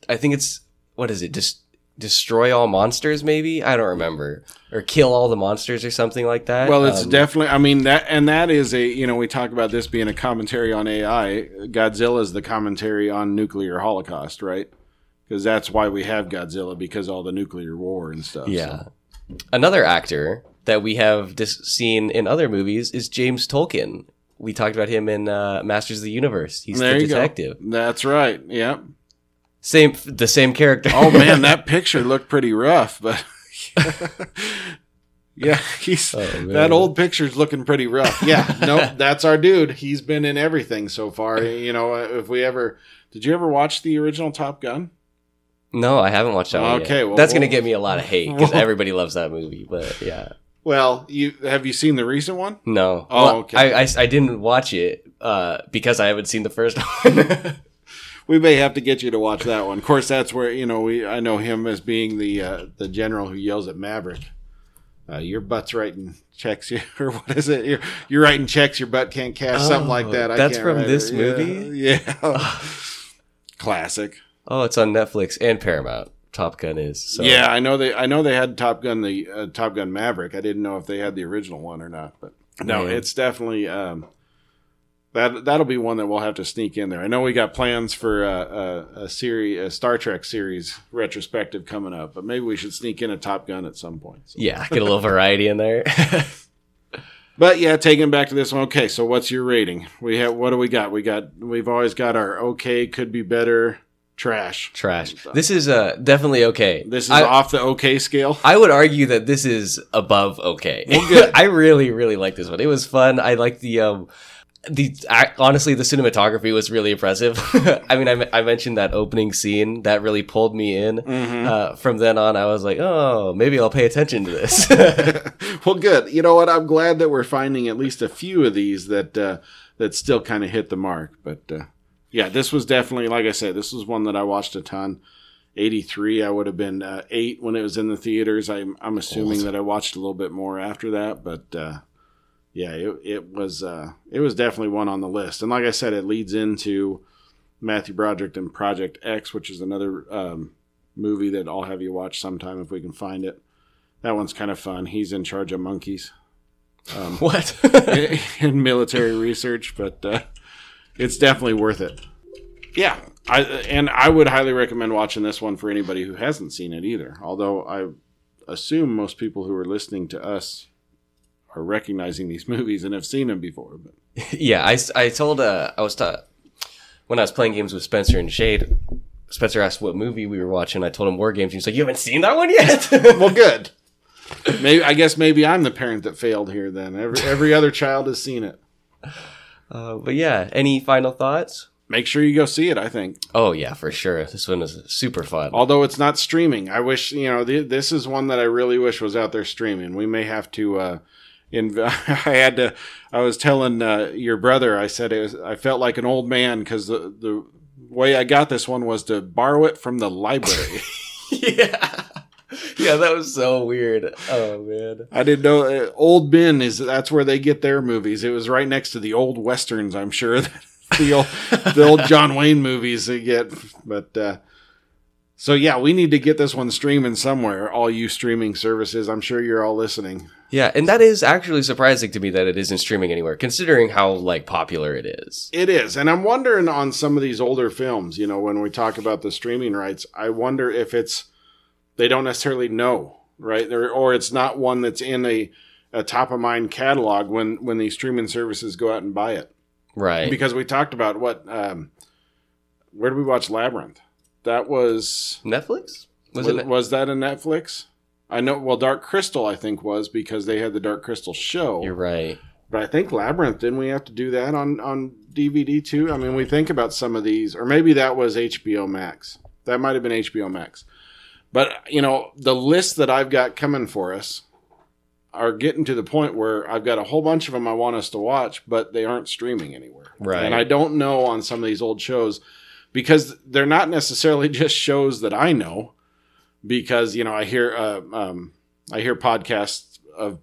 I think it's what is it? Just destroy all monsters? Maybe I don't remember. Or kill all the monsters or something like that. Well, it's Um, definitely. I mean that, and that is a. You know, we talk about this being a commentary on AI. Godzilla is the commentary on nuclear holocaust, right? Because that's why we have Godzilla because all the nuclear war and stuff. Yeah. so. Another actor that we have dis- seen in other movies is James Tolkan. We talked about him in uh, Masters of the Universe. He's there the detective. go. That's right. Yep. Same, the same character. Oh man, that picture looked pretty rough, but yeah, he's Oh, that old picture's looking pretty rough. Yeah, nope, that's our dude. He's been in everything so far. You know, if we ever did you ever watch the original Top Gun? No, I haven't watched that one yet. Okay, well, that's gonna get me a lot of hate because well- everybody loves that movie. But yeah, Well, you have you seen the recent one? no. Oh, okay. I, I I didn't watch it uh, because I haven't seen the first one. We may have to get you to watch that one. Of course, that's where you know we. I know him as being the uh, the general who yells at Maverick. Uh, your butt's writing checks, you or what is it? You're, you're writing checks. Your butt can't cash, something like Oh, that. I that's from this it. movie? Yeah, yeah. classic. oh, it's on Netflix and Paramount. Top Gun is. So. Yeah, I know they. I know they had Top Gun, the uh, Top Gun Maverick. I didn't know if they had the original one or not, but no, Yeah. it's definitely um, that. That'll be one that we'll have to sneak in there. I know we got plans for uh, a, a series, a Star Trek series retrospective coming up, but maybe we should sneak in a Top Gun at some point. So- Yeah, get a little variety in there. But yeah, taking back to this one. Okay, so what's your rating? We have what do we got? We got we've always got our okay, could be better, trash. Trash. This is uh, definitely okay. This is I, off the okay scale. I would argue that this is above okay. Well, good. I really, really like this one. It was fun. I like the um, the honestly the cinematography was really impressive. I mean, I, I mentioned that opening scene that really pulled me in. Mhm. Uh, from then on, I was like, oh, maybe I'll pay attention to this. well, good. You know what? I'm glad that we're finding at least a few of these that uh, that still kind of hit the mark. But uh, yeah, this was definitely, like I said, this was one that I watched a ton. 83, I would have been uh, eight when it was in the theaters. I'm, I'm assuming Old. that I watched a little bit more after that, but uh, yeah, it, it was uh, it was definitely one on the list. And like I said, it leads into Matthew Broderick and Project X, which is another um, movie that I'll have you watch sometime if we can find it. That one's kind of fun. He's in charge of monkeys um, what? in military research, but uh, it's definitely worth it. Yeah, I and I would highly recommend watching this one for anybody who hasn't seen it either. Although I assume most people who are listening to us are recognizing these movies and have seen them before. But yeah, I, I told uh, I was ta- when I was playing games with Spencer and Shade. Spencer asked what movie we were watching. I told him War Games. He's like, "You haven't seen that one yet." well, good. maybe I guess maybe I'm the parent that failed here. Then every every other child has seen it. Uh, but yeah, any final thoughts? Make sure you go see it. I think. Oh yeah, for sure. This one is super fun. Although it's not streaming, I wish you know th- this is one that I really wish was out there streaming. We may have to. Uh, in, I had to. I was telling uh, your brother. I said it was, I felt like an old man because the the way I got this one was to borrow it from the library. yeah. Yeah, that was so weird. Oh man. I didn't know uh, Old Ben is that's where they get their movies. It was right next to the old westerns, I'm sure. the old the old John Wayne movies they get. But uh so yeah, we need to get this one streaming somewhere. All you streaming services, I'm sure you're all listening. Yeah, and that is actually surprising to me that it isn't streaming anywhere, considering how like popular it is. It is, and I'm wondering on some of these older films. You know, when we talk about the streaming rights, I wonder if it's they don't necessarily know, right? Or, or it's not one that's in a, a top of mind catalog when when these streaming services go out and buy it. Right. Because we talked about what um, where did we watch Labyrinth? That was Netflix? was, was, it, was that a Netflix? I know. Well, Dark Crystal, I think, was because they had the Dark Crystal show. You're right. But I think Labyrinth didn't we have to do that on on DVD too? I mean, we think about some of these, or maybe that was HBO Max. That might have been HBO Max. But you know, the list that I've got coming for us are getting to the point where I've got a whole bunch of them I want us to watch, but they aren't streaming anywhere. Right. And I don't know on some of these old shows because they're not necessarily just shows that I know. Because you know, I hear uh, um, I hear podcasts of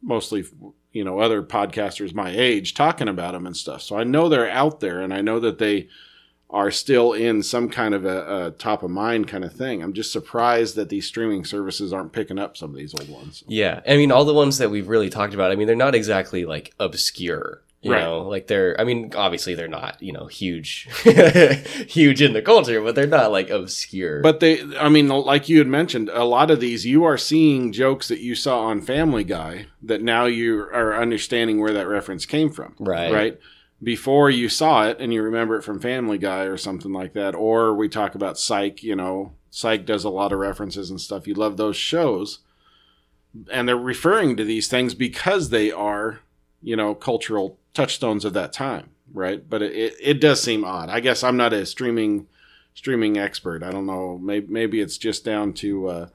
mostly you know other podcasters my age talking about them and stuff. So I know they're out there, and I know that they are still in some kind of a, a, top of mind kind of thing. I'm just surprised that these streaming services aren't picking up some of these old ones. Yeah, I mean, all the ones that we've really talked about. I mean, they're not exactly like obscure. You Right. know, like they're. I mean, obviously they're not. You know, huge, huge in the culture, but they're not like obscure. But they, I mean, like you had mentioned, a lot of these you are seeing jokes that you saw on Family Guy that now you are understanding where that reference came from. Right. Right. Before you saw it and you remember it from Family Guy or something like that, or we talk about Psych. You know, Psych does a lot of references and stuff. You love those shows, and they're referring to these things because they are, you know, cultural touchstones of that time, right? But it, it, it does seem odd. I guess I'm not a streaming streaming expert. I don't know. Maybe maybe it's just down to uh,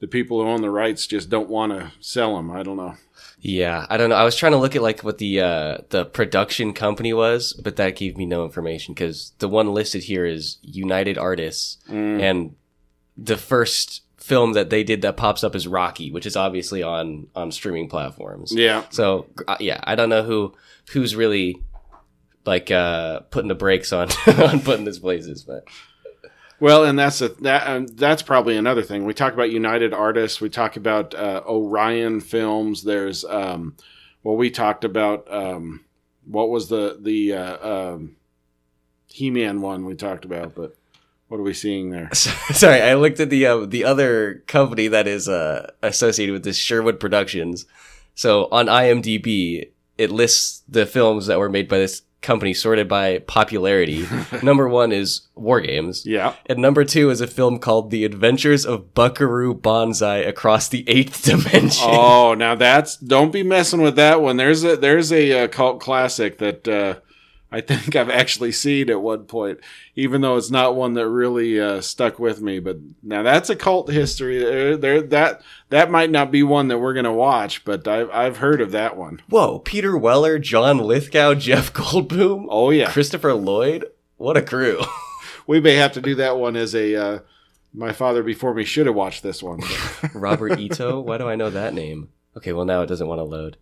the people who own the rights just don't want to sell them. I don't know. yeah, I don't know. I was trying to look at like what the uh, the production company was, but that gave me no information because the one listed here is United Artists, Mm. and the first film that they did that pops up is Rocky, which is obviously on on streaming platforms. Yeah, So uh, yeah, I don't know who who's really like uh putting the brakes on on putting this places, but Well, and that's a that um, that's probably another thing. We talk about United Artists. We talk about uh, Orion Films. There's um, well, we talked about um, what was the the uh, um, He Man one we talked about, but what are we seeing there? sorry, I looked at the uh, the other company that is uh associated with this Sherwood Productions. So on IMDb, it lists the films that were made by this company sorted by popularity. number one is War Games. Yeah, And number two is a film called The Adventures of Buckaroo Banzai Across the Eighth Dimension. Oh, now that's don't be messing with that one. There's a there's a, uh cult classic that uh, I think I've actually seen at one point, even though it's not one that really uh, stuck with me. But now that's a cult history. There, there that that might not be one that we're gonna watch, but I've I've heard of that one. Whoa, Peter Weller, John Lithgow, Jeff Goldblum, Oh yeah, Christopher Lloyd. What a crew. we may have to do that one as a. Uh, my father before me should have watched this one. Robert Ito. Why do I know that name? Okay, well now it doesn't want to load.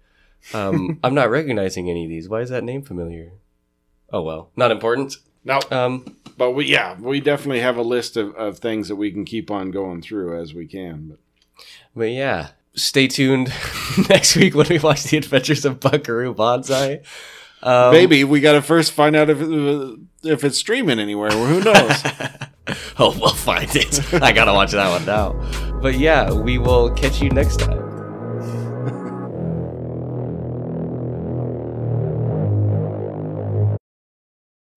Um, I'm not recognizing any of these. Why is that name familiar? Oh well, not important. no, Um, but we yeah we definitely have a list of, of things that we can keep on going through as we can. But but yeah, stay tuned next week when we watch the Adventures of Buckaroo Banzai. Um, Maybe we got to first find out if if it's streaming anywhere. Well, who knows? oh, we'll find it. I gotta watch that one now. But yeah, we will catch you next time.